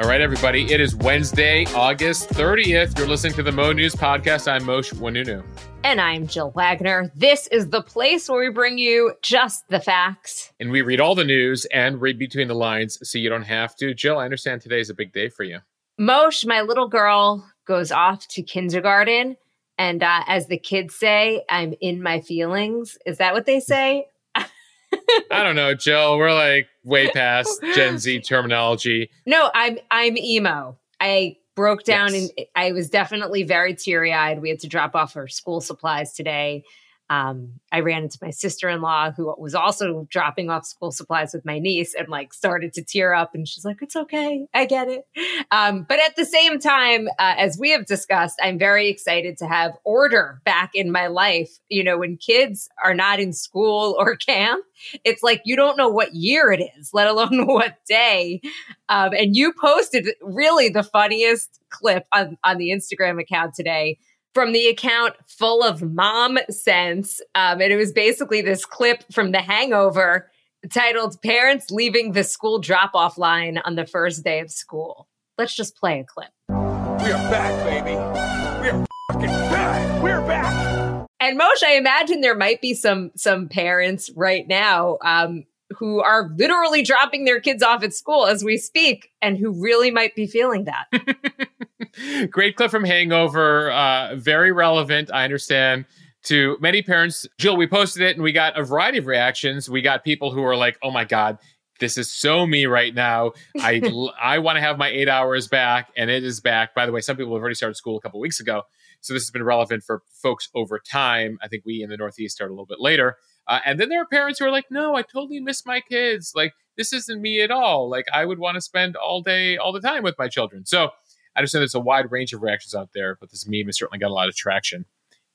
All right, everybody. It is Wednesday, August 30th. You're listening to the Mo News Podcast. I'm Mosheh Oinounou. And I'm Jill Wagner. This is the place where we bring you just the facts. And we read all the news and read between the lines so you don't have to. Jill, I understand today is a big day for you. Mosheh, my little girl, goes off to kindergarten. And uh, as the kids say, I'm in my feelings. Is that what they say? I don't know, Jill. We're like way past Gen Z terminology. No, I'm I'm emo. I broke down yes. and I was definitely very teary eyed. We had to drop off our school supplies today. Um, I ran into my sister in law who was also dropping off school supplies with my niece and like started to tear up. And she's like, It's okay. I get it. Um, but at the same time, uh, as we have discussed, I'm very excited to have order back in my life. You know, when kids are not in school or camp, it's like you don't know what year it is, let alone what day. Um, and you posted really the funniest clip on, on the Instagram account today from the account full of mom sense. Um, and it was basically this clip from The Hangover titled Parents Leaving the School Drop Off Line on the First Day of School. Let's just play a clip. We are back, baby. We are fucking back. We're back. And Mosheh, I imagine there might be some some parents right now um, who are literally dropping their kids off at school as we speak and who really might be feeling that. Great clip from Hangover. Uh, very relevant, I understand, to many parents. Jill, we posted it and we got a variety of reactions. We got people who are like, oh my God, this is so me right now. I I want to have my eight hours back, and it is back. By the way, some people have already started school a couple weeks ago, so this has been relevant for folks over time. I think we in the Northeast started a little bit later, uh, and then there are parents who are like, "No, I totally miss my kids. Like this isn't me at all. Like I would want to spend all day, all the time with my children." So I understand there's a wide range of reactions out there, but this meme has certainly got a lot of traction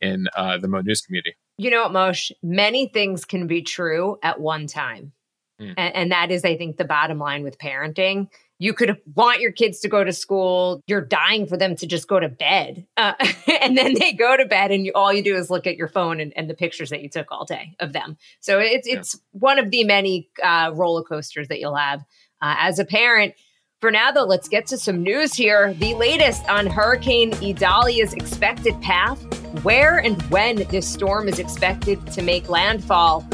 in uh, the Mo News community. You know what, Mosheh? Many things can be true at one time. Mm. And, and that is, I think, the bottom line with parenting. You could want your kids to go to school. You're dying for them to just go to bed. Uh, and then they go to bed, and you, all you do is look at your phone and, and, the pictures that you took all day of them. So it's, it's yeah. one of the many uh, roller coasters that you'll have uh, as a parent. For now, though, let's get to some news here. The latest on Hurricane Idalia's expected path, where and when this storm is expected to make landfall.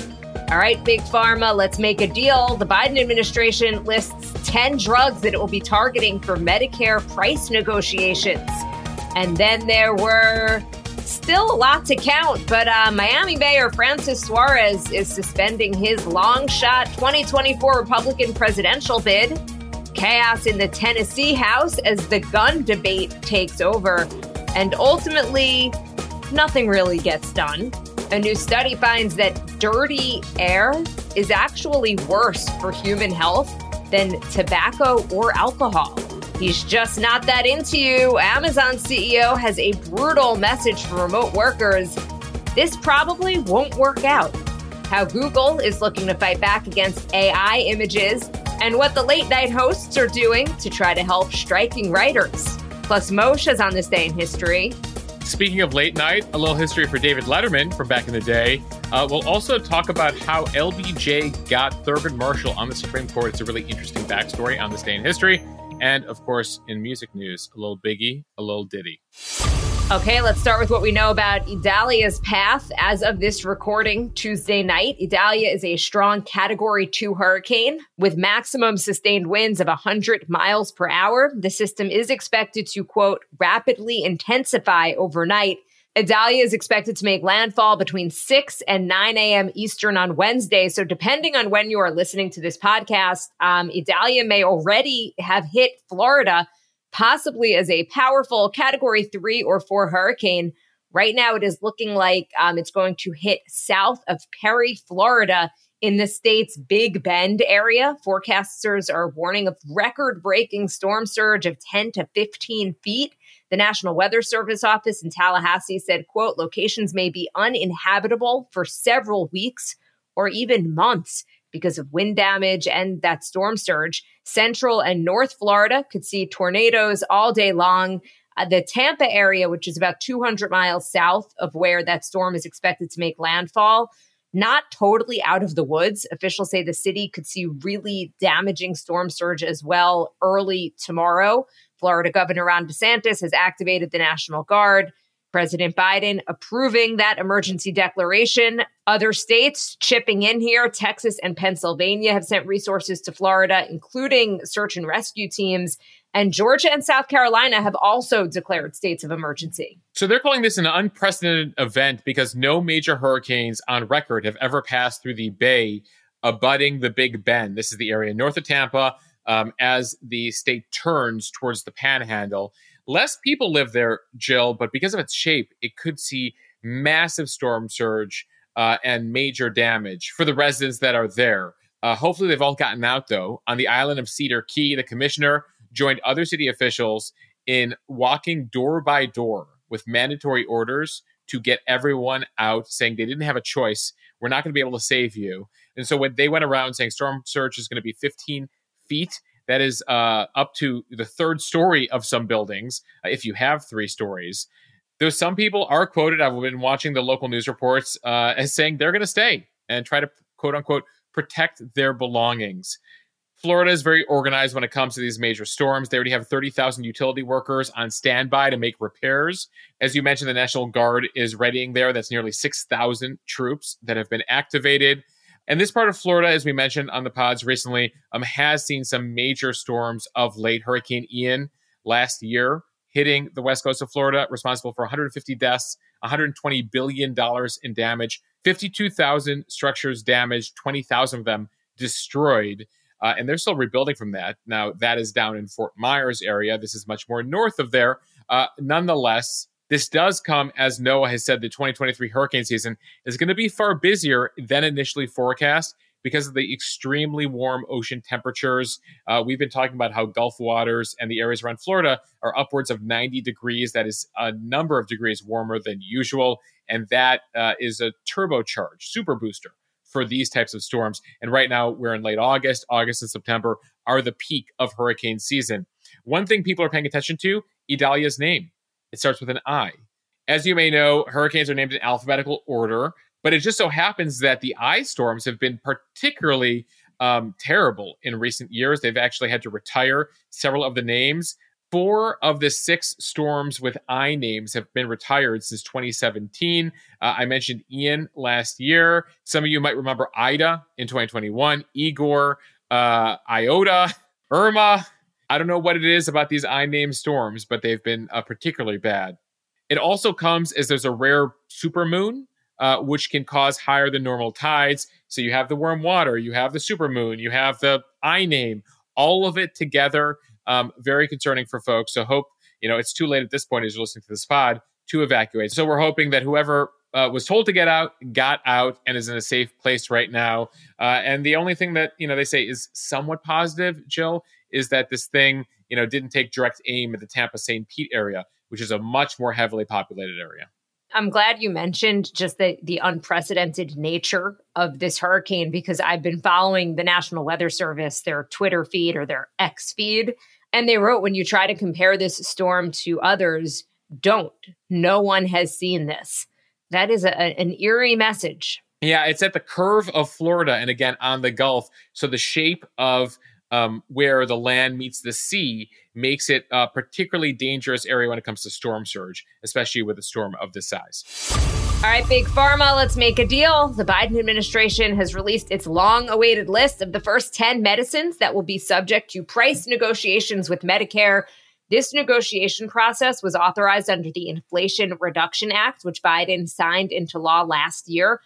All right, Big Pharma, let's make a deal. The Biden administration lists 10 drugs that it will be targeting for Medicare price negotiations. And then there were still a lot to count, but uh, Miami Mayor Francis Suarez is suspending his long shot 2024 Republican presidential bid chaos in the Tennessee House as the gun debate takes over. And ultimately, nothing really gets done. A new study finds that dirty air is actually worse for human health than tobacco or alcohol. He's just not that into you. Amazon CEO has a brutal message for remote workers. This probably won't work out. How Google is looking to fight back against AI images and what the late night hosts are doing to try to help striking writers. Plus, Mosheh's on this day in history. Speaking of late night, a little history for David Letterman from back in the day. Uh, we'll also talk about how LBJ got Thurgood Marshall on the Supreme Court. It's a really interesting backstory on this day in history. And of course, in music news, a little biggie, a little ditty. Okay, let's start with what we know about Idalia's path. As of this recording Tuesday night, Idalia is a strong category two hurricane with maximum sustained winds of 100 miles per hour. The system is expected to, quote, rapidly intensify overnight. Idalia is expected to make landfall between 6 and 9 a.m. Eastern on Wednesday. So, depending on when you are listening to this podcast, um, Idalia may already have hit Florida possibly as a powerful category three or four hurricane. Right now, it is looking like um, it's going to hit south of Perry, Florida, in the state's Big Bend area. Forecasters are warning of record breaking storm surge of 10 to 15 feet. The National Weather Service office in Tallahassee said, quote, locations may be uninhabitable for several weeks or even months because of wind damage and that storm surge. Central and North Florida could see tornadoes all day long. Uh, the Tampa area, which is about 200 miles south of where that storm is expected to make landfall, not totally out of the woods. Officials say the city could see really damaging storm surge as well early tomorrow. Florida Governor Ron DeSantis has activated the National Guard. President Biden approving that emergency declaration. Other states chipping in here. Texas and Pennsylvania have sent resources to Florida, including search and rescue teams. And Georgia and South Carolina have also declared states of emergency. So they're calling this an unprecedented event because no major hurricanes on record have ever passed through the bay abutting the Big Bend. This is the area north of Tampa um, as the state turns towards the panhandle. Less people live there, Jill, but because of its shape, it could see massive storm surge uh, and major damage for the residents that are there. Uh, hopefully, they've all gotten out, though. On the island of Cedar Key, the commissioner joined other city officials in walking door by door with mandatory orders to get everyone out, saying they didn't have a choice. We're not going to be able to save you. And so when they went around saying storm surge is going to be 15 feet, that is uh, up to the third story of some buildings, uh, if you have three stories. Though some people are quoted, I've been watching the local news reports uh, as saying they're going to stay and try to quote unquote protect their belongings. Florida is very organized when it comes to these major storms. They already have 30,000 utility workers on standby to make repairs. As you mentioned, the National Guard is readying there. That's nearly 6,000 troops that have been activated. And this part of Florida, as we mentioned on the pods recently, um, has seen some major storms of late. Hurricane Ian last year hitting the west coast of Florida, responsible for 150 deaths, 120 billion dollars in damage, 52,000 structures damaged, 20,000 of them destroyed. Uh, and they're still rebuilding from that. Now, that is down in Fort Myers area. This is much more north of there. Uh, nonetheless, this does come as NOAA has said the 2023 hurricane season is going to be far busier than initially forecast because of the extremely warm ocean temperatures. Uh, we've been talking about how Gulf waters and the areas around Florida are upwards of 90 degrees. That is a number of degrees warmer than usual. And that uh, is a turbocharge, super booster for these types of storms. And right now, we're in late August. August and September are the peak of hurricane season. One thing people are paying attention to Idalia's name. It starts with an I. As you may know, hurricanes are named in alphabetical order, but it just so happens that the I storms have been particularly um, terrible in recent years. They've actually had to retire several of the names. Four of the six storms with I names have been retired since 2017. Uh, I mentioned Ian last year. Some of you might remember Ida in 2021, Igor, uh, Iota, Irma. I don't know what it is about these I name storms, but they've been uh, particularly bad. It also comes as there's a rare supermoon, uh, which can cause higher than normal tides. So you have the warm water, you have the supermoon, you have the I name, all of it together um, very concerning for folks. So hope you know it's too late at this point as you're listening to this pod to evacuate. So we're hoping that whoever uh, was told to get out got out and is in a safe place right now. Uh, and the only thing that you know they say is somewhat positive, Jill, is that this thing you know didn't take direct aim at the Tampa St. Pete area, which is a much more heavily populated area. I'm glad you mentioned just the the unprecedented nature of this hurricane because I've been following the National Weather Service, their Twitter feed or their X feed, and they wrote when you try to compare this storm to others, don't. No one has seen this. That is a, an eerie message. Yeah, it's at the curve of Florida and again on the Gulf. So the shape of um, where the land meets the sea makes it a particularly dangerous area when it comes to storm surge, especially with a storm of this size. All right, Big Pharma, let's make a deal. The Biden administration has released its long awaited list of the first 10 medicines that will be subject to price negotiations with Medicare. This negotiation process was authorized under the Inflation Reduction Act, which Biden signed into law last year.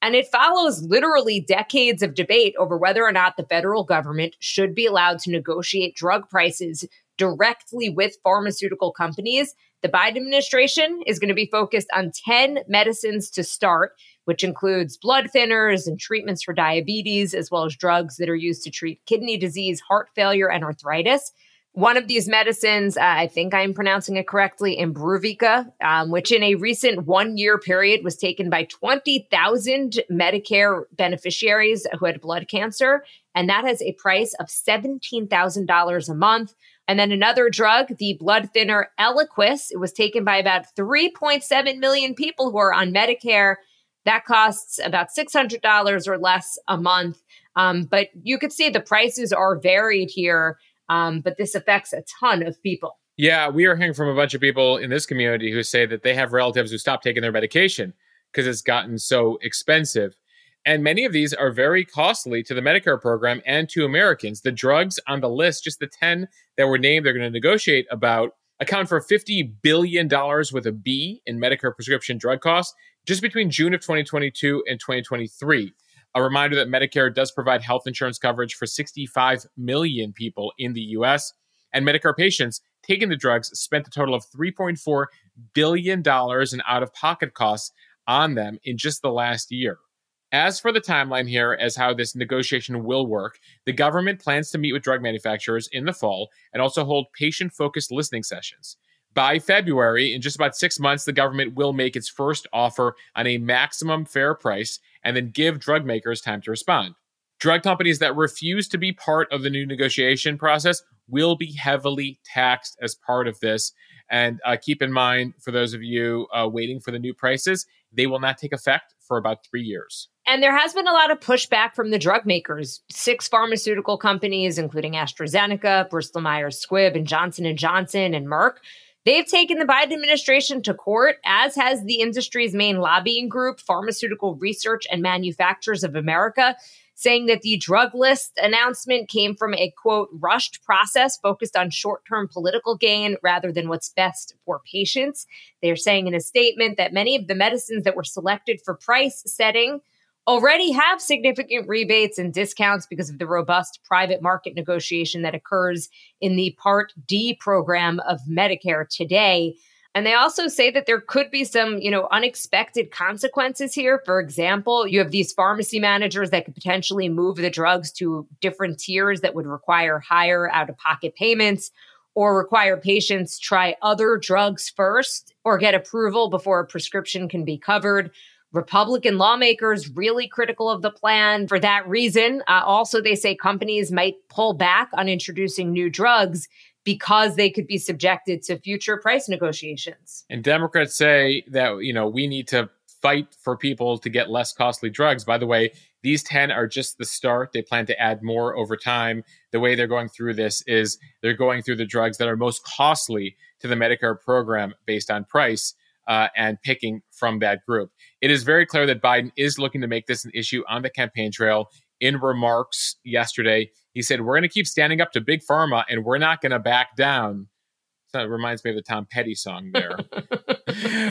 And it follows literally decades of debate over whether or not the federal government should be allowed to negotiate drug prices directly with pharmaceutical companies. The Biden administration is going to be focused on 10 medicines to start, which includes blood thinners and treatments for diabetes, as well as drugs that are used to treat kidney disease, heart failure, and arthritis. One of these medicines, uh, I think I'm pronouncing it correctly, Imbruvica, um, which in a recent one year period was taken by 20,000 Medicare beneficiaries who had blood cancer. And that has a price of $17,000 a month. And then another drug, the blood thinner Eliquis, it was taken by about 3.7 million people who are on Medicare. That costs about $600 or less a month. Um, but you could see the prices are varied here, um, but this affects a ton of people. Yeah, we are hearing from a bunch of people in this community who say that they have relatives who stopped taking their medication because it's gotten so expensive. And many of these are very costly to the Medicare program and to Americans. The drugs on the list, just the 10 that were named, they're going to negotiate about, account for $50 billion with a B in Medicare prescription drug costs just between June of 2022 and 2023. A reminder that Medicare does provide health insurance coverage for 65 million people in the US, and Medicare patients taking the drugs spent a total of $3.4 billion in out of pocket costs on them in just the last year. As for the timeline here, as how this negotiation will work, the government plans to meet with drug manufacturers in the fall and also hold patient focused listening sessions. By February, in just about six months, the government will make its first offer on a maximum fair price and then give drug makers time to respond. Drug companies that refuse to be part of the new negotiation process will be heavily taxed as part of this. And uh, keep in mind, for those of you uh, waiting for the new prices, they will not take effect for about three years. And there has been a lot of pushback from the drug makers. Six pharmaceutical companies, including AstraZeneca, Bristol Myers Squibb, and Johnson and Johnson and Merck, they've taken the Biden administration to court, as has the industry's main lobbying group, Pharmaceutical Research and Manufacturers of America saying that the drug list announcement came from a quote rushed process focused on short term political gain rather than what's best for patients. They're saying in a statement that many of the medicines that were selected for price setting already have significant rebates and discounts because of the robust private market negotiation that occurs in the Part D program of Medicare today. And they also say that there could be some, you know, unexpected consequences here. For example, you have these pharmacy managers that could potentially move the drugs to different tiers that would require higher out of pocket payments or require patients try other drugs first or get approval before a prescription can be covered. Republican lawmakers really critical of the plan for that reason. Uh, also, they say companies might pull back on introducing new drugs because they could be subjected to future price negotiations. And Democrats say that, you know, we need to fight for people to get less costly drugs. By the way, these 10 are just the start. They plan to add more over time. The way they're going through this is they're going through the drugs that are most costly to the Medicare program based on price. Uh, and picking from that group. It is very clear that Biden is looking to make this an issue on the campaign trail in remarks yesterday, he said, We're going to keep standing up to Big Pharma and we're not going to back down. So it reminds me of the Tom Petty song there.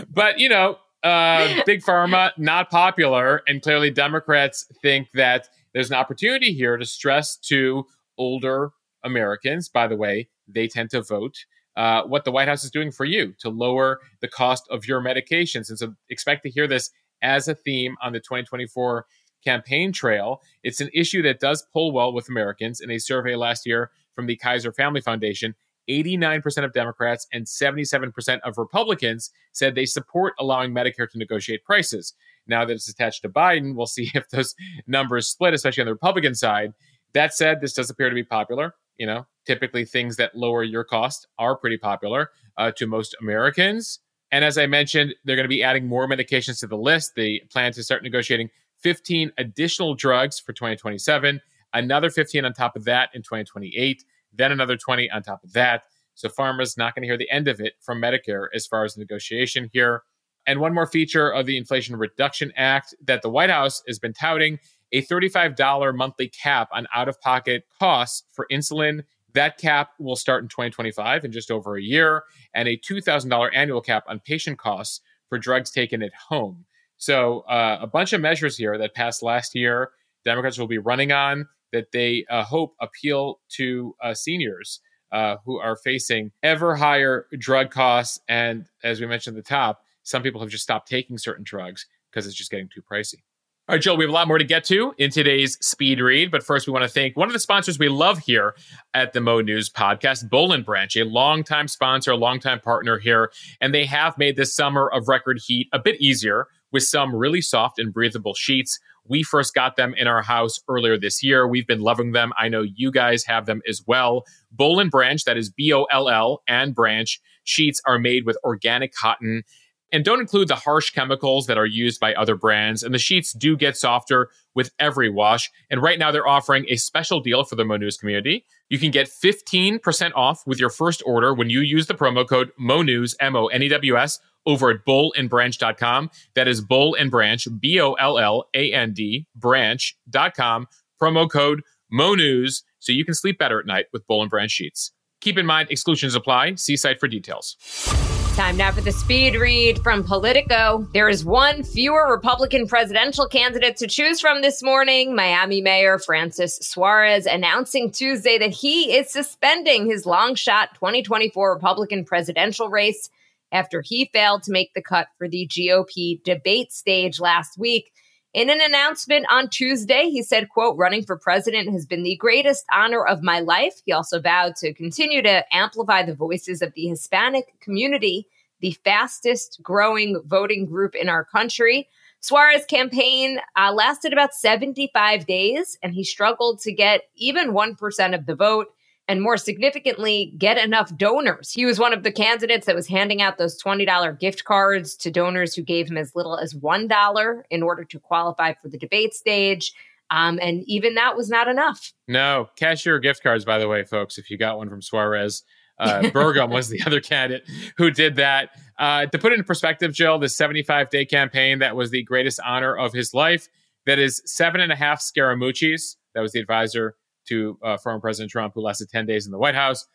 but, you know, uh, Big Pharma, not popular. And clearly, Democrats think that there's an opportunity here to stress to older Americans, by the way, they tend to vote. Uh, what the White House is doing for you to lower the cost of your medications. And so expect to hear this as a theme on the 2024 campaign trail. It's an issue that does pull well with Americans. In a survey last year from the Kaiser Family Foundation, 89% of Democrats and 77% of Republicans said they support allowing Medicare to negotiate prices. Now that it's attached to Biden, we'll see if those numbers split, especially on the Republican side. That said, this does appear to be popular. You know, typically things that lower your cost are pretty popular uh, to most Americans. And as I mentioned, they're going to be adding more medications to the list. They plan to start negotiating 15 additional drugs for 2027, another 15 on top of that in 2028, then another 20 on top of that. So pharma's not going to hear the end of it from Medicare as far as the negotiation here. And one more feature of the Inflation Reduction Act that the White House has been touting a $35 monthly cap on out of pocket costs for insulin. That cap will start in 2025 in just over a year, and a $2,000 annual cap on patient costs for drugs taken at home. So uh, a bunch of measures here that passed last year, Democrats will be running on that they uh, hope appeal to uh, seniors uh, who are facing ever higher drug costs. And as we mentioned at the top, some people have just stopped taking certain drugs because it's just getting too pricey. All right, Joe, we have a lot more to get to in today's speed read. But first, we want to thank one of the sponsors we love here at the Mo News podcast, Boll and Branch, a longtime sponsor, a longtime partner here. And they have made this summer of record heat a bit easier with some really soft and breathable sheets. We first got them in our house earlier this year. We've been loving them. I know you guys have them as well. Boll and Branch, that is B O L L and Branch, sheets are made with organic cotton and don't include the harsh chemicals that are used by other brands. And the sheets do get softer with every wash. And right now they're offering a special deal for the Mo News community. You can get 15% off with your first order when you use the promo code MONEWS, M-O-N-E-W-S, over at bollandbranch.com. That is Boll and Branch, B-O-L-L-A-N-D, branch.com. Promo code MONEWS so you can sleep better at night with Boll and Branch sheets. Keep in mind, exclusions apply. See site for details. Time now for the speed read from Politico. There is one fewer Republican presidential candidate to choose from this morning. Miami Mayor Francis Suarez announcing Tuesday that he is suspending his long shot 2024 Republican presidential race after he failed to make the cut for the GOP debate stage last week. In an announcement on Tuesday, he said, quote, running for president has been the greatest honor of my life. He also vowed to continue to amplify the voices of the Hispanic community, the fastest growing voting group in our country. Suarez campaign uh, lasted about 75 days, and he struggled to get even 1% of the vote and more significantly, get enough donors. He was one of the candidates that was handing out those $20 gift cards to donors who gave him as little as $1 in order to qualify for the debate stage. Um, and even that was not enough. No, cashier gift cards, by the way, folks, if you got one from Suarez. Uh, Burgum was the other candidate who did that. Uh, to put it in perspective, Jill, the 75 day campaign that was the greatest honor of his life. That is seven and a half Scaramucci's. That was the advisor to uh, former President Trump, who lasted 10 days in the White House.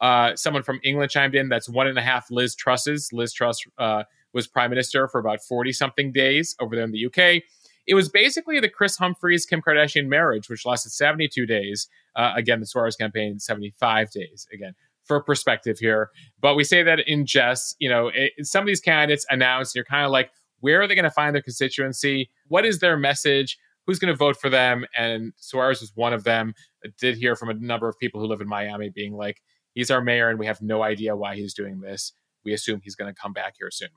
Uh, someone from England chimed in. That's one and a half Liz Trusses. Liz Truss uh, was prime minister for about 40 something days over there in the UK. It was basically the Kris Humphries Kim Kardashian marriage, which lasted 72 days. Uh, again, the Suarez campaign, 75 days. Again, for perspective here. But we say that in jest, you know, it, some of these candidates announce, you're kind of like, where are they going to find their constituency? What is their message? who's going to vote for them. And Suarez was one of them. Did hear from a number of people who live in Miami being like, he's our mayor and we have no idea why he's doing this. We assume he's going to come back here soon.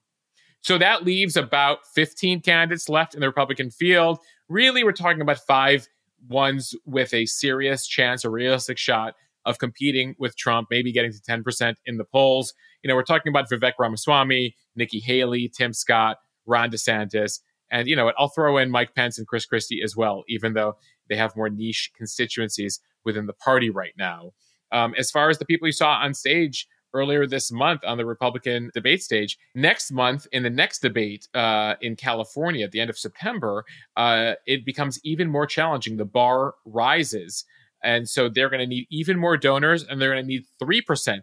So that leaves about 15 candidates left in the Republican field. Really, we're talking about five ones with a serious chance, a realistic shot of competing with Trump, maybe getting to 10% in the polls. You know, we're talking about Vivek Ramaswamy, Nikki Haley, Tim Scott, Ron DeSantis. And, you know, I'll throw in Mike Pence and Chris Christie as well, even though they have more niche constituencies within the party right now. Um, as far as the people you saw on stage earlier this month on the Republican debate stage, next month in the next debate uh, in California at the end of September, uh, it becomes even more challenging. The bar rises. And so they're going to need even more donors and they're going to need 3%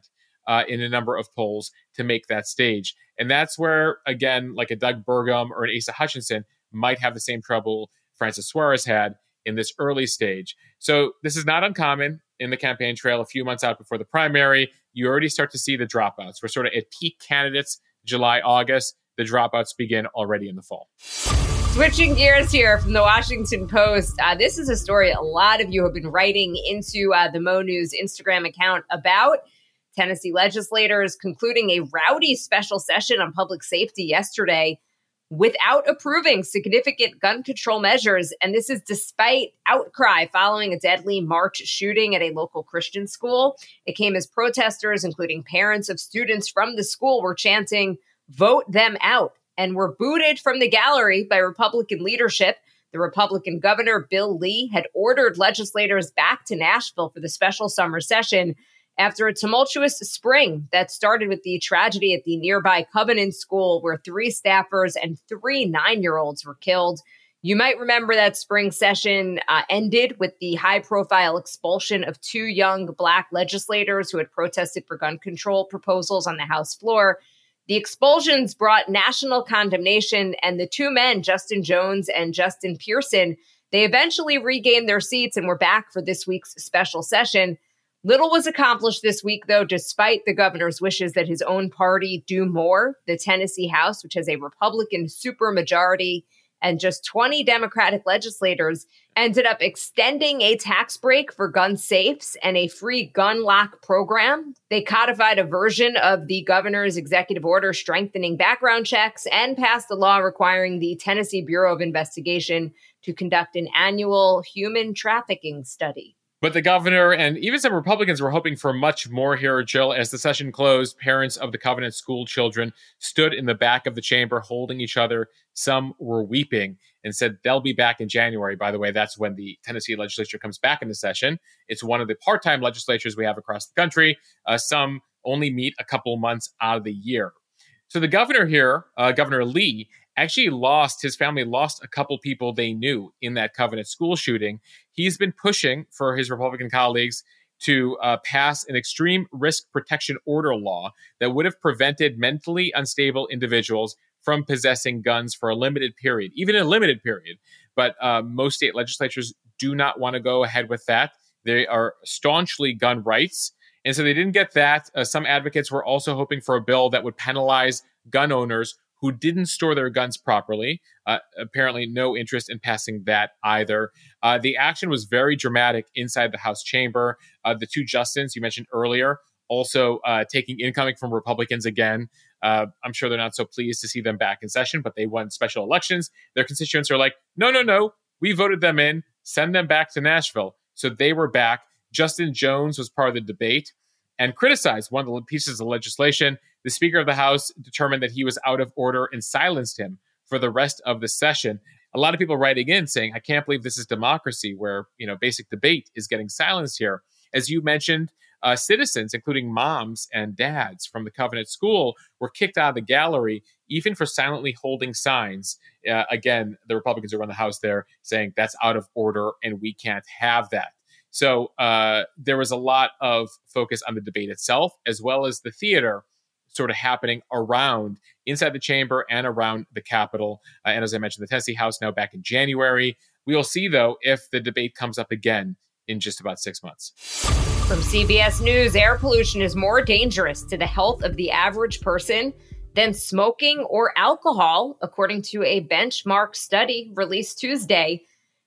uh, in a number of polls to make that stage. And that's where, again, like a Doug Burgum or an Asa Hutchinson might have the same trouble Francis Suarez had in this early stage. So this is not uncommon in the campaign trail a few months out before the primary. You already start to see the dropouts. We're sort of at peak candidates, July, August. The dropouts begin already in the fall. Switching gears here from the Washington Post, uh, this is a story a lot of you have been writing into uh, the Mo News Instagram account about. Tennessee legislators concluding a rowdy special session on public safety yesterday without approving significant gun control measures. And this is despite outcry following a deadly March shooting at a local Christian school. It came as protesters, including parents of students from the school, were chanting, Vote them out, and were booted from the gallery by Republican leadership. The Republican governor, Bill Lee, had ordered legislators back to Nashville for the special summer session after a tumultuous spring that started with the tragedy at the nearby Covenant School, where three staffers and three nine year olds were killed. You might remember that spring session uh, ended with the high profile expulsion of two young black legislators who had protested for gun control proposals on the House floor. The expulsions brought national condemnation, and the two men, Justin Jones and Justin Pearson, they eventually regained their seats and were back for this week's special session. Little was accomplished this week, though, despite the governor's wishes that his own party do more. The Tennessee House, which has a Republican supermajority and just 20 Democratic legislators, ended up extending a tax break for gun safes and a free gun lock program. They codified a version of the governor's executive order strengthening background checks and passed a law requiring the Tennessee Bureau of Investigation to conduct an annual human trafficking study. But the governor and even some Republicans were hoping for much more here, Jill. As the session closed, parents of the Covenant school children stood in the back of the chamber holding each other. Some were weeping and said they'll be back in January. By the way, that's when the Tennessee legislature comes back into session. It's one of the part time legislatures we have across the country. Uh, some only meet a couple months out of the year. So the governor here, uh, Governor Lee, actually lost his family lost a couple people they knew in that covenant school shooting. He's been pushing for his republican colleagues to uh, pass an extreme risk protection order law that would have prevented mentally unstable individuals from possessing guns for a limited period even a limited period. But uh, most state legislatures do not want to go ahead with that. They are staunchly gun rights. And so they didn't get that. Uh, some advocates were also hoping for a bill that would penalize gun owners who didn't store their guns properly. Uh, apparently, no interest in passing that either. Uh, the action was very dramatic inside the House chamber. Uh, the two Justins you mentioned earlier also uh, taking incoming from Republicans again. Uh, I'm sure they're not so pleased to see them back in session, but they won special elections. Their constituents are like, no, no, no, we voted them in, send them back to Nashville. So they were back. Justin Jones was part of the debate and criticized one of the pieces of legislation. The Speaker of the House determined that he was out of order and silenced him for the rest of the session. A lot of people writing in saying, I can't believe this is democracy where, you know, basic debate is getting silenced here. As you mentioned, uh, citizens, including moms and dads from the Covenant School, were kicked out of the gallery, even for silently holding signs. Uh, again, the Republicans who run the House there saying that's out of order and we can't have that. So uh, there was a lot of focus on the debate itself, as well as the theater sort of happening around inside the chamber and around the Capitol. Uh, and as I mentioned, the Tennessee House now back in January. We will see, though, if the debate comes up again in just about six months. From CBS News, air pollution is more dangerous to the health of the average person than smoking or alcohol, according to a benchmark study released Tuesday.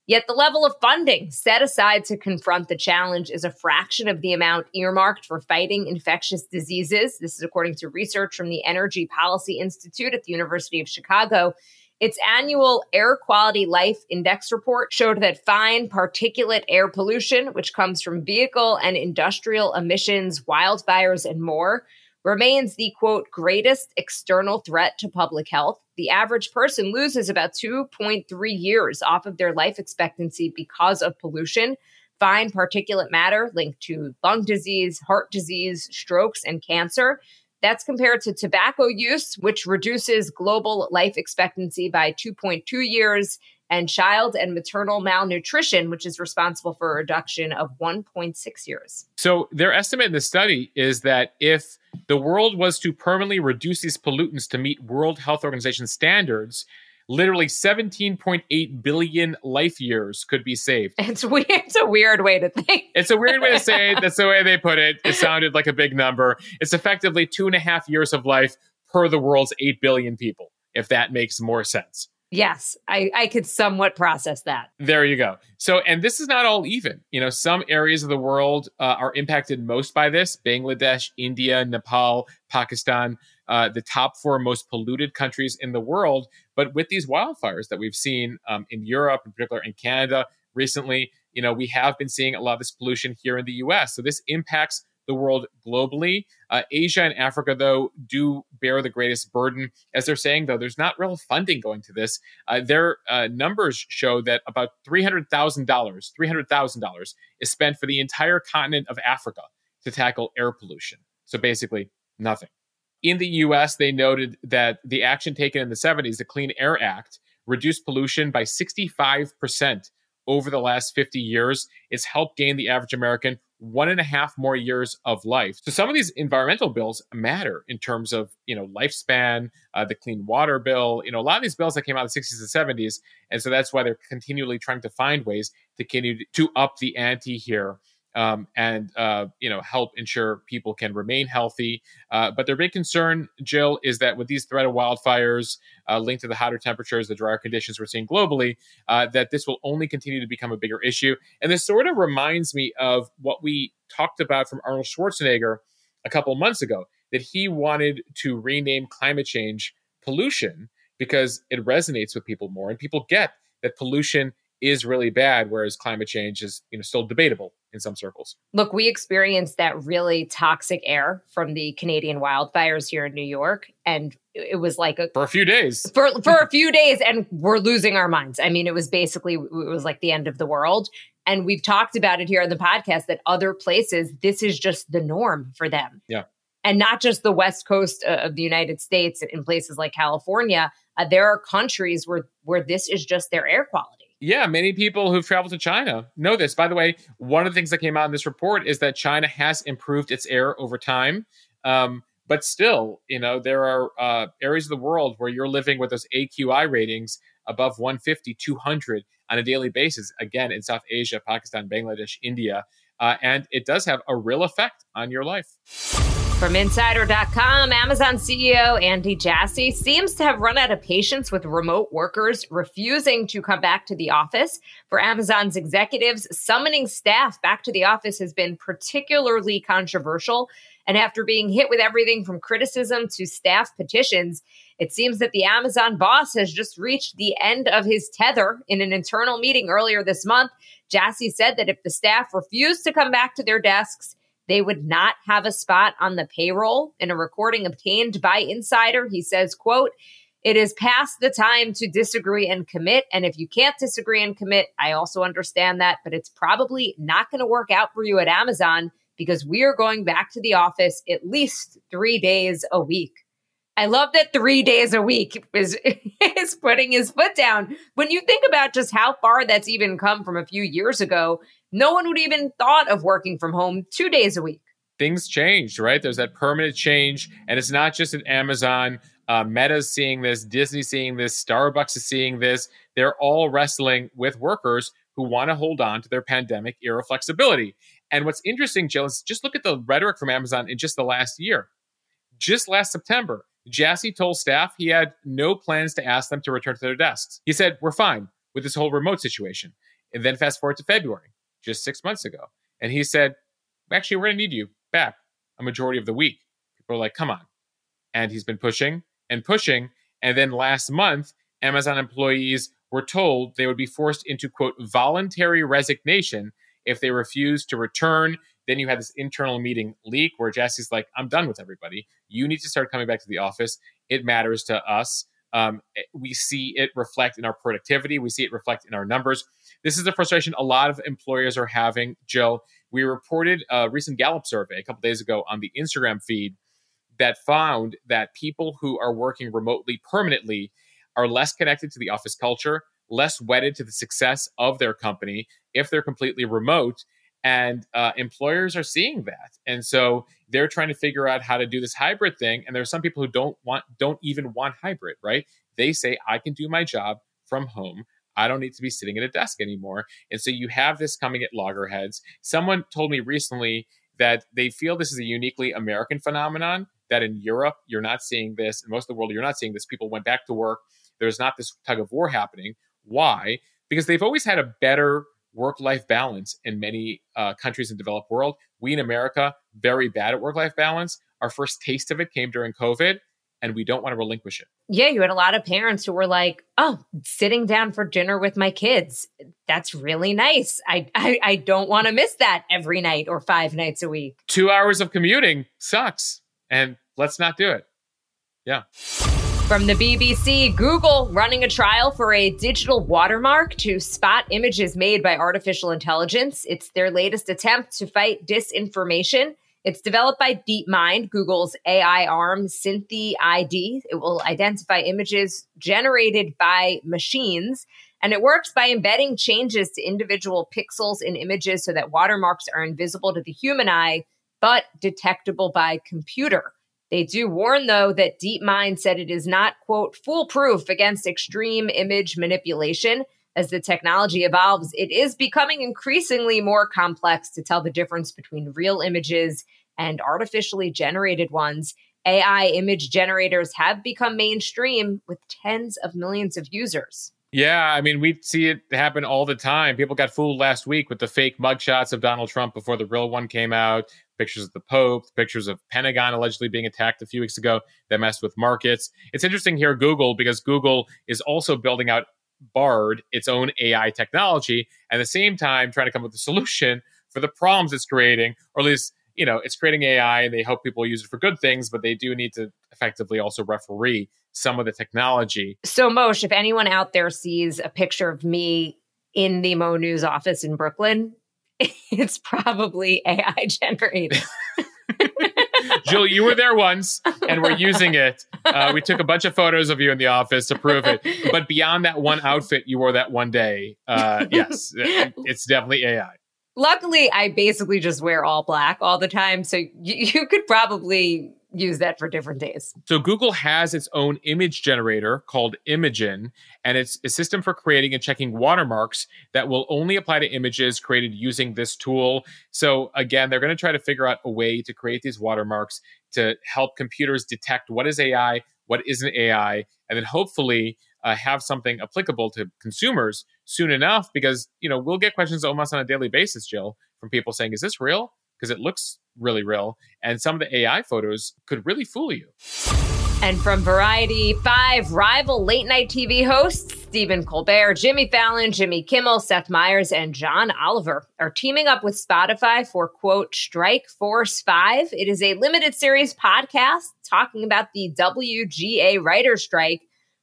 Yet the level of funding set aside to confront the challenge is a fraction of the amount earmarked for fighting infectious diseases. This is according to research from the Energy Policy Institute at the University of Chicago. Its annual Air Quality Life Index report showed that fine particulate air pollution, which comes from vehicle and industrial emissions, wildfires, and more, remains the quote greatest external threat to public health. The average person loses about 2.3 years off of their life expectancy because of pollution. Fine particulate matter linked to lung disease, heart disease, strokes, and cancer. That's compared to tobacco use, which reduces global life expectancy by 2.2 years and child and maternal malnutrition, which is responsible for a reduction of 1.6 years. So, their estimate in the study is that if the world was to permanently reduce these pollutants to meet World Health Organization standards, literally 17.8 billion life years could be saved. It's weird. It's a weird way to think. It's a weird way to say it. That's the way they put it. It sounded like a big number. It's effectively two and a half years of life per the world's 8 billion people, if that makes more sense. Yes, I, I could somewhat process that. There you go. So, and this is not all even. You know, some areas of the world uh, are impacted most by this Bangladesh, India, Nepal, Pakistan, uh, the top four most polluted countries in the world. But with these wildfires that we've seen um, in Europe, in particular in Canada recently, you know, we have been seeing a lot of this pollution here in the US. So, this impacts the world globally. Uh, Asia and Africa, though, do bear the greatest burden. As they're saying, though, there's not real funding going to this. Uh, their uh, numbers show that about $300,000, $300,000 is spent for the entire continent of Africa to tackle air pollution. So basically, nothing. In the US, they noted that the action taken in the 70s, the Clean Air Act, reduced pollution by 65% over the last 50 years. It's helped gain the average American one and a half more years of life. So some of these environmental bills matter in terms of you know lifespan, uh, the clean water bill. You know a lot of these bills that came out in the 60s and 70s, and so that's why they're continually trying to find ways to continue to up the ante here um, and uh, you know help ensure people can remain healthy. Uh, but their big concern, Jill, is that with these threat of wildfires uh, linked to the hotter temperatures, the drier conditions we're seeing globally, uh, that this will only continue to become a bigger issue. And this sort of reminds me of what we talked about from Arnold Schwarzenegger a couple months ago, that he wanted to rename climate change pollution because it resonates with people more, and people get that pollution is really bad, whereas climate change is you know still debatable in some circles. Look, we experienced that really toxic air from the Canadian wildfires here in New York, and it was like a for a few days for for a few days, and we're losing our minds. I mean, it was basically it was like the end of the world. And we've talked about it here on the podcast that other places, this is just the norm for them. Yeah. And not just the West Coast uh, of the United States in places like California. Uh, there are countries where where this is just their air quality. Yeah, many people who've traveled to China know this. By the way, one of the things that came out in this report is that China has improved its air over time. Um, but still, you know, there are uh, areas of the world where you're living with those AQI ratings above 150, 200 on a daily basis. Again, in South Asia, Pakistan, Bangladesh, India. Uh, and it does have a real effect on your life. From Insider.com, Amazon CEO Andy Jassy seems to have run out of patience with remote workers refusing to come back to the office. For Amazon's executives, summoning staff back to the office has been particularly controversial. And after being hit with everything from criticism to staff petitions, it seems that the Amazon boss has just reached the end of his tether in an internal meeting earlier this month. Jassy said that if the staff refused to come back to their desks, they would not have a spot on the payroll. In a recording obtained by Insider, he says, quote, it is past the time to disagree and commit. And if you can't disagree and commit, I also understand that, but it's probably not going to work out for you at Amazon because we are going back to the office at least three days a week. I love that three days a week is, is putting his foot down. When you think about just how far that's even come from a few years ago, no one would even thought of working from home two days a week. Things changed, right? There's that permanent change, and it's not just at Amazon. Uh, Meta's seeing this, Disney seeing this, Starbucks is seeing this. They're all wrestling with workers who want to hold on to their pandemic era flexibility. And what's interesting, Jill, is just look at the rhetoric from Amazon in just the last year. Just last September, Jassy told staff he had no plans to ask them to return to their desks. He said, We're fine with this whole remote situation. And then fast forward to February just six months ago. And he said, actually, we're going to need you back a majority of the week. People are like, come on. And he's been pushing and pushing. And then last month, Amazon employees were told they would be forced into, quote, voluntary resignation if they refused to return. Then you had this internal meeting leak where Jassy's like, I'm done with everybody. You need to start coming back to the office. It matters to us. Um, we see it reflect in our productivity. We see it reflect in our numbers. This is the frustration a lot of employers are having. Joe, we reported a recent Gallup survey a couple days ago on the Instagram feed that found that people who are working remotely permanently are less connected to the office culture, less wedded to the success of their company if they're completely remote. And uh, employers are seeing that, and so they're trying to figure out how to do this hybrid thing. And there are some people who don't want, don't even want hybrid, right? They say I can do my job from home. I don't need to be sitting at a desk anymore. And so you have this coming at loggerheads. Someone told me recently that they feel this is a uniquely American phenomenon, that in Europe, you're not seeing this. In most of the world, you're not seeing this. People went back to work. There's not this tug of war happening. Why? Because they've always had a better work life balance in many uh, countries in the developed world. We in America, very bad at work life balance. Our first taste of it came during COVID and we don't want to relinquish it. Yeah, you had a lot of parents who were like, "Oh, sitting down for dinner with my kids, that's really nice. I I, I don't want to miss that every night or five nights a week." Two hours of commuting sucks, and let's not do it. Yeah. From the BBC, Google running a trial for a digital watermark to spot images made by artificial intelligence. It's their latest attempt to fight disinformation. It's developed by DeepMind, Google's AI arm, SynthID. It will identify images generated by machines, and it works by embedding changes to individual pixels in images so that watermarks are invisible to the human eye, but detectable by computer. They do warn, though, that DeepMind said it is not, quote, foolproof against extreme image manipulation. As the technology evolves, it is becoming increasingly more complex to tell the difference between real images and artificially generated ones. AI image generators have become mainstream with tens of millions of users. Yeah, I mean, we see it happen all the time. People got fooled last week with the fake mugshots of Donald Trump before the real one came out, pictures of the Pope, pictures of Pentagon allegedly being attacked a few weeks ago that messed with markets. It's interesting here, Google, because Google is also building out Bard its own AI technology, at the same time trying to come up with a solution for the problems it's creating, or at least you know it's creating AI, and they hope people use it for good things, but they do need to effectively also referee some of the technology. So, Mosh, if anyone out there sees a picture of me in the Mo News office in Brooklyn, it's probably AI generated. Jill, you were there once and we're using it. Uh, we took a bunch of photos of you in the office to prove it. But beyond that one outfit you wore that one day, uh, yes, it's definitely AI. Luckily, I basically just wear all black all the time. So you, you could probably use that for different days. So Google has its own image generator called Imagen, and it's a system for creating and checking watermarks that will only apply to images created using this tool. So again, they're going to try to figure out a way to create these watermarks to help computers detect what is AI, what isn't AI, and then hopefully uh, have something applicable to consumers soon enough because you know we'll get questions almost on a daily basis jill from people saying is this real because it looks really real. And some of the AI photos could really fool you. And from Variety, five rival late night TV hosts, Stephen Colbert, Jimmy Fallon, Jimmy Kimmel, Seth Meyers, and John Oliver, are teaming up with Spotify for, quote, Strike Force 5. It is a limited series podcast talking about the WGA writer strike,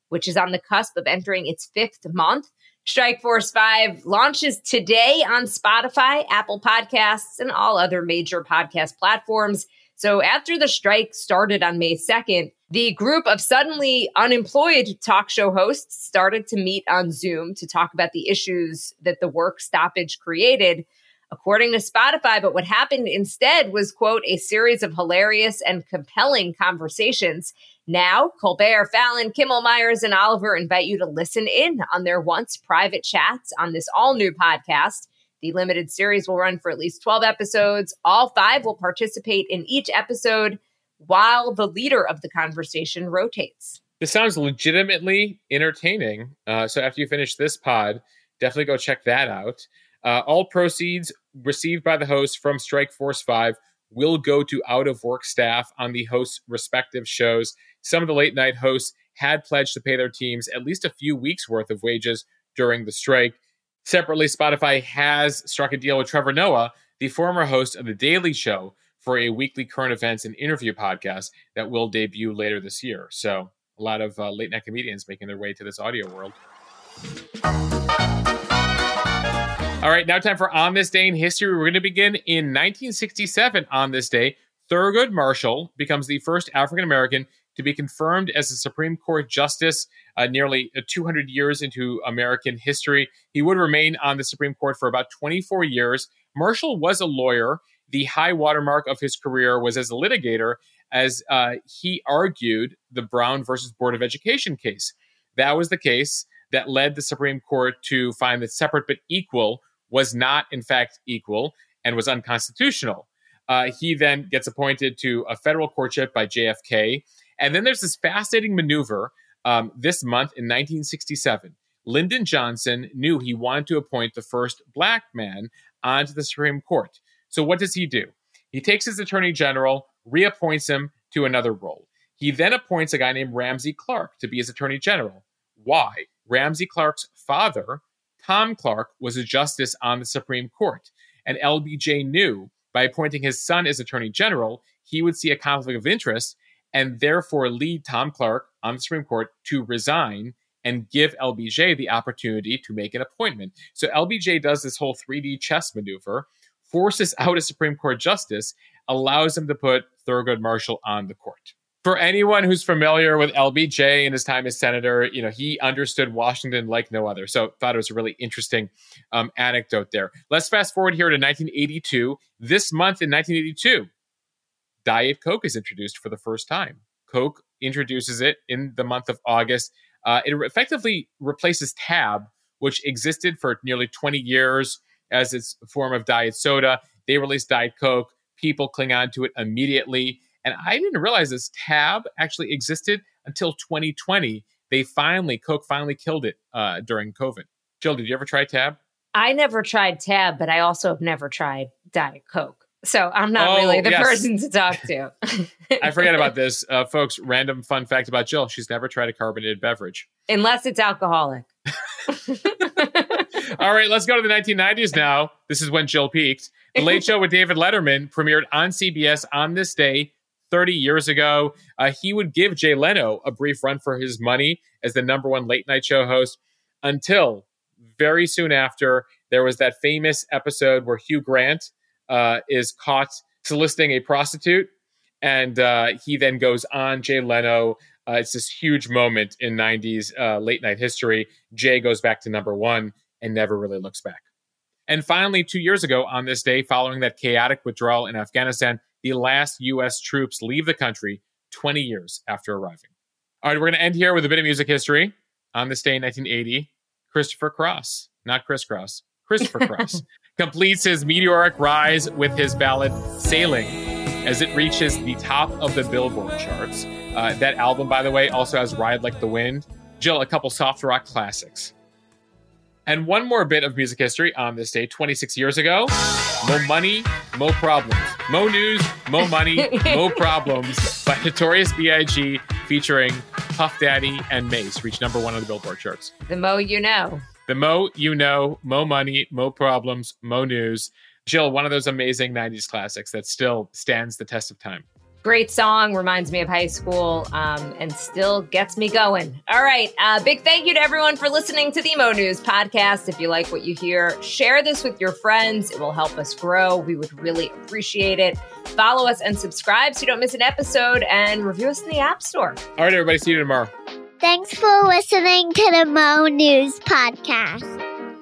which is on the cusp of entering its fifth month. Strike Force 5 launches today on Spotify, Apple Podcasts, and all other major podcast platforms. So after the strike started on May 2nd, the group of suddenly unemployed talk show hosts started to meet on Zoom to talk about the issues that the work stoppage created according to Spotify. But what happened instead was, quote, a series of hilarious and compelling conversations. Now, Colbert, Fallon, Kimmel, Meyers, and Oliver invite you to listen in on their once private chats on this all new podcast. The limited series will run for at least 12 episodes. All five will participate in each episode while the leader of the conversation rotates. This sounds legitimately entertaining. Uh, so after you finish this pod, definitely go check that out. Uh, all proceeds received by the host from Strike Force 5 will go to out of work staff on the host's respective shows. Some of the late night hosts had pledged to pay their teams at least a few weeks worth of wages during the strike. Separately, Spotify has struck a deal with Trevor Noah, the former host of The Daily Show, for a weekly current events and interview podcast that will debut later this year. So, a lot of uh, late night comedians making their way to this audio world. All right, now time for On This Day in History. We're going to begin in 1967 on this day. Thurgood Marshall becomes the first African American to be confirmed as a Supreme Court justice uh, nearly uh, 200 years into American history. He would remain on the Supreme Court for about 24 years. Marshall was a lawyer. The high watermark of his career was as a litigator, as uh, he argued the Brown versus Board of Education case. That was the case that led the Supreme Court to find that separate but equal was not, in fact, equal and was unconstitutional. Uh, he then gets appointed to a federal courtship by JFK. And then there's this fascinating maneuver um, this month in 1967. Lyndon Johnson knew he wanted to appoint the first black man onto the Supreme Court. So what does he do? He takes his attorney general, reappoints him to another role. He then appoints a guy named Ramsey Clark to be his attorney general. Why? Ramsey Clark's father Tom Clark was a justice on the Supreme Court, and LBJ knew by appointing his son as Attorney General, he would see a conflict of interest and therefore lead Tom Clark on the Supreme Court to resign and give LBJ the opportunity to make an appointment. So LBJ does this whole 3D chess maneuver, forces out a Supreme Court justice, allows him to put Thurgood Marshall on the court for anyone who's familiar with LBJ and his time as senator, you know, he understood Washington like no other. So thought it was a really interesting um, anecdote there. Let's fast forward here to 1982. This month in 1982, Diet Coke is introduced for the first time. Coke introduces it in the month of August. Uh, it effectively replaces Tab, which existed for nearly 20 years as its form of diet soda. They released Diet Coke. People cling on to it immediately. And I didn't realize this tab actually existed until 2020. They finally, Coke finally killed it uh, during COVID. Jill, did you ever try Tab? I never tried Tab, but I also have never tried Diet Coke. So I'm not oh, really the yes. person to talk to. I forget about this. Uh, folks, random fun fact about Jill. She's never tried a carbonated beverage. Unless it's alcoholic. All right, let's go to the 1990s now. This is when Jill peaked. The Late Show with David Letterman premiered on CBS on this day 30 years ago. Uh, he would give Jay Leno a brief run for his money as the number one late night show host until very soon after there was that famous episode where Hugh Grant uh, is caught soliciting a prostitute. And uh, he then goes on Jay Leno. Uh, it's this huge moment in 90s uh, late night history. Jay goes back to number one and never really looks back. And finally, two years ago on this day, following that chaotic withdrawal in Afghanistan, the last U.S. troops leave the country 20 years after arriving. All right, we're going to end here with a bit of music history. On this day in 1980, Christopher Cross, not Kris Kross, Christopher Cross, completes his meteoric rise with his ballad Sailing as it reaches the top of the Billboard charts. Uh, that album, by the way, also has Ride Like the Wind. Jill, a couple soft rock classics. And one more bit of music history on this day, 26 years ago. Mo money, mo problems. Mo news, mo money, mo problems by Notorious B.I.G. featuring Puff Daddy and Mase reached number one on the Billboard charts. The mo you know. The mo you know, mo money, mo problems, mo news. Jill, one of those amazing 90s classics that still stands the test of time. Great song, reminds me of high school, um, and still gets me going. All right. Uh, big thank you to everyone for listening to the Mo News podcast. If you like what you hear, share this with your friends. It will help us grow. We would really appreciate it. Follow us and subscribe so you don't miss an episode and review us in the App Store. All right, everybody. See you tomorrow. Thanks for listening to the Mo News Podcast.